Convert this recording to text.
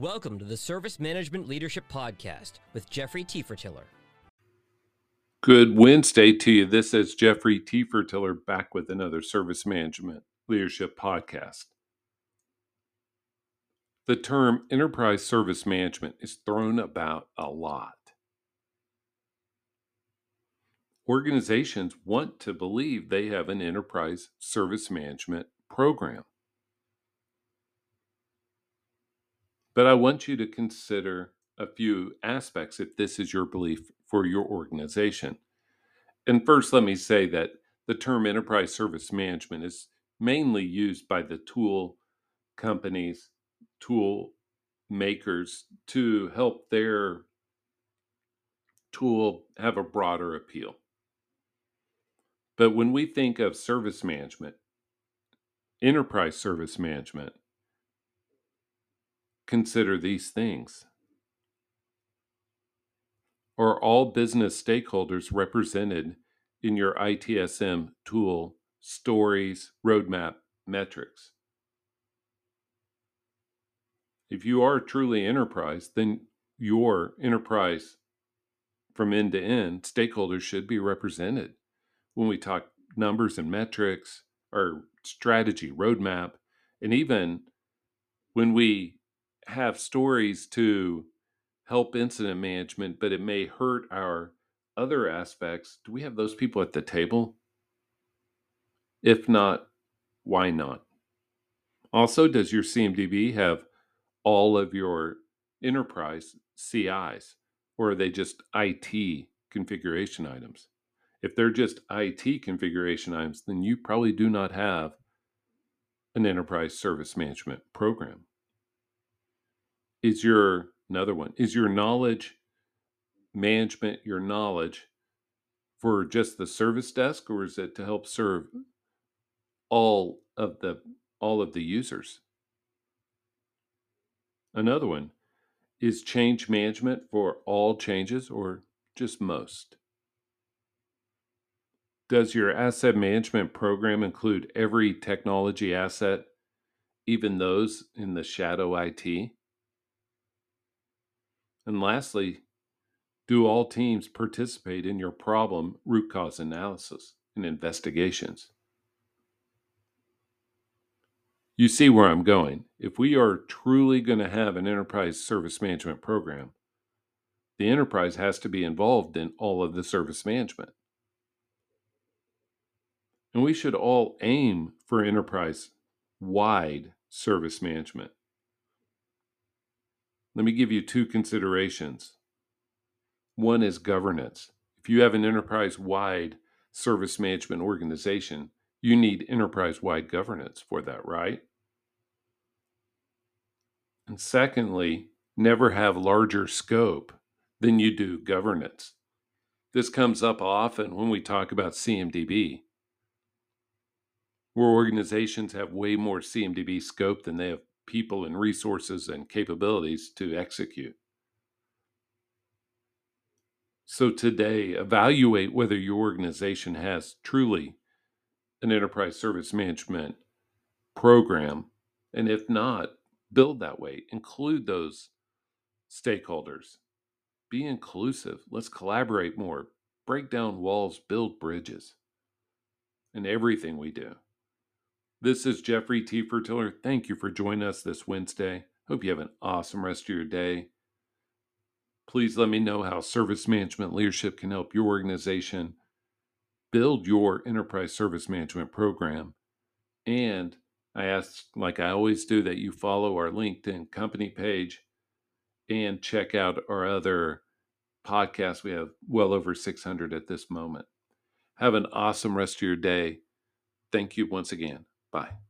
Welcome to the Service Management Leadership Podcast with Jeffrey Tefertiller. Good Wednesday to you. This is Jeffrey Tefertiller back with another Service Management Leadership Podcast. The term enterprise service management is thrown about a lot. Organizations want to believe they have an enterprise service management program. But I want you to consider a few aspects if this is your belief for your organization. And first, let me say that the term enterprise service management is mainly used by the tool companies, tool makers to help their tool have a broader appeal. But when we think of service management, enterprise service management, consider these things. Are all business stakeholders represented in your ITSM tool stories, roadmap, metrics? If you are truly enterprise, then your enterprise from end to end stakeholders should be represented when we talk numbers and metrics or strategy roadmap and even when we have stories to help incident management, but it may hurt our other aspects. Do we have those people at the table? If not, why not? Also, does your CMDB have all of your enterprise CIs, or are they just IT configuration items? If they're just IT configuration items, then you probably do not have an enterprise service management program is your another one is your knowledge management your knowledge for just the service desk or is it to help serve all of the all of the users? Another one is change management for all changes or just most? Does your asset management program include every technology asset even those in the shadow IT and lastly, do all teams participate in your problem root cause analysis and investigations? You see where I'm going. If we are truly going to have an enterprise service management program, the enterprise has to be involved in all of the service management. And we should all aim for enterprise wide service management. Let me give you two considerations. One is governance. If you have an enterprise wide service management organization, you need enterprise wide governance for that, right? And secondly, never have larger scope than you do governance. This comes up often when we talk about CMDB, where organizations have way more CMDB scope than they have people and resources and capabilities to execute. So today, evaluate whether your organization has truly an enterprise service management program. And if not, build that way. Include those stakeholders. Be inclusive. Let's collaborate more. Break down walls, build bridges in everything we do. This is Jeffrey T. Tefertiller. Thank you for joining us this Wednesday. Hope you have an awesome rest of your day. Please let me know how service management leadership can help your organization build your enterprise service management program. And I ask, like I always do, that you follow our LinkedIn company page and check out our other podcasts. We have well over 600 at this moment. Have an awesome rest of your day. Thank you once again. Bye.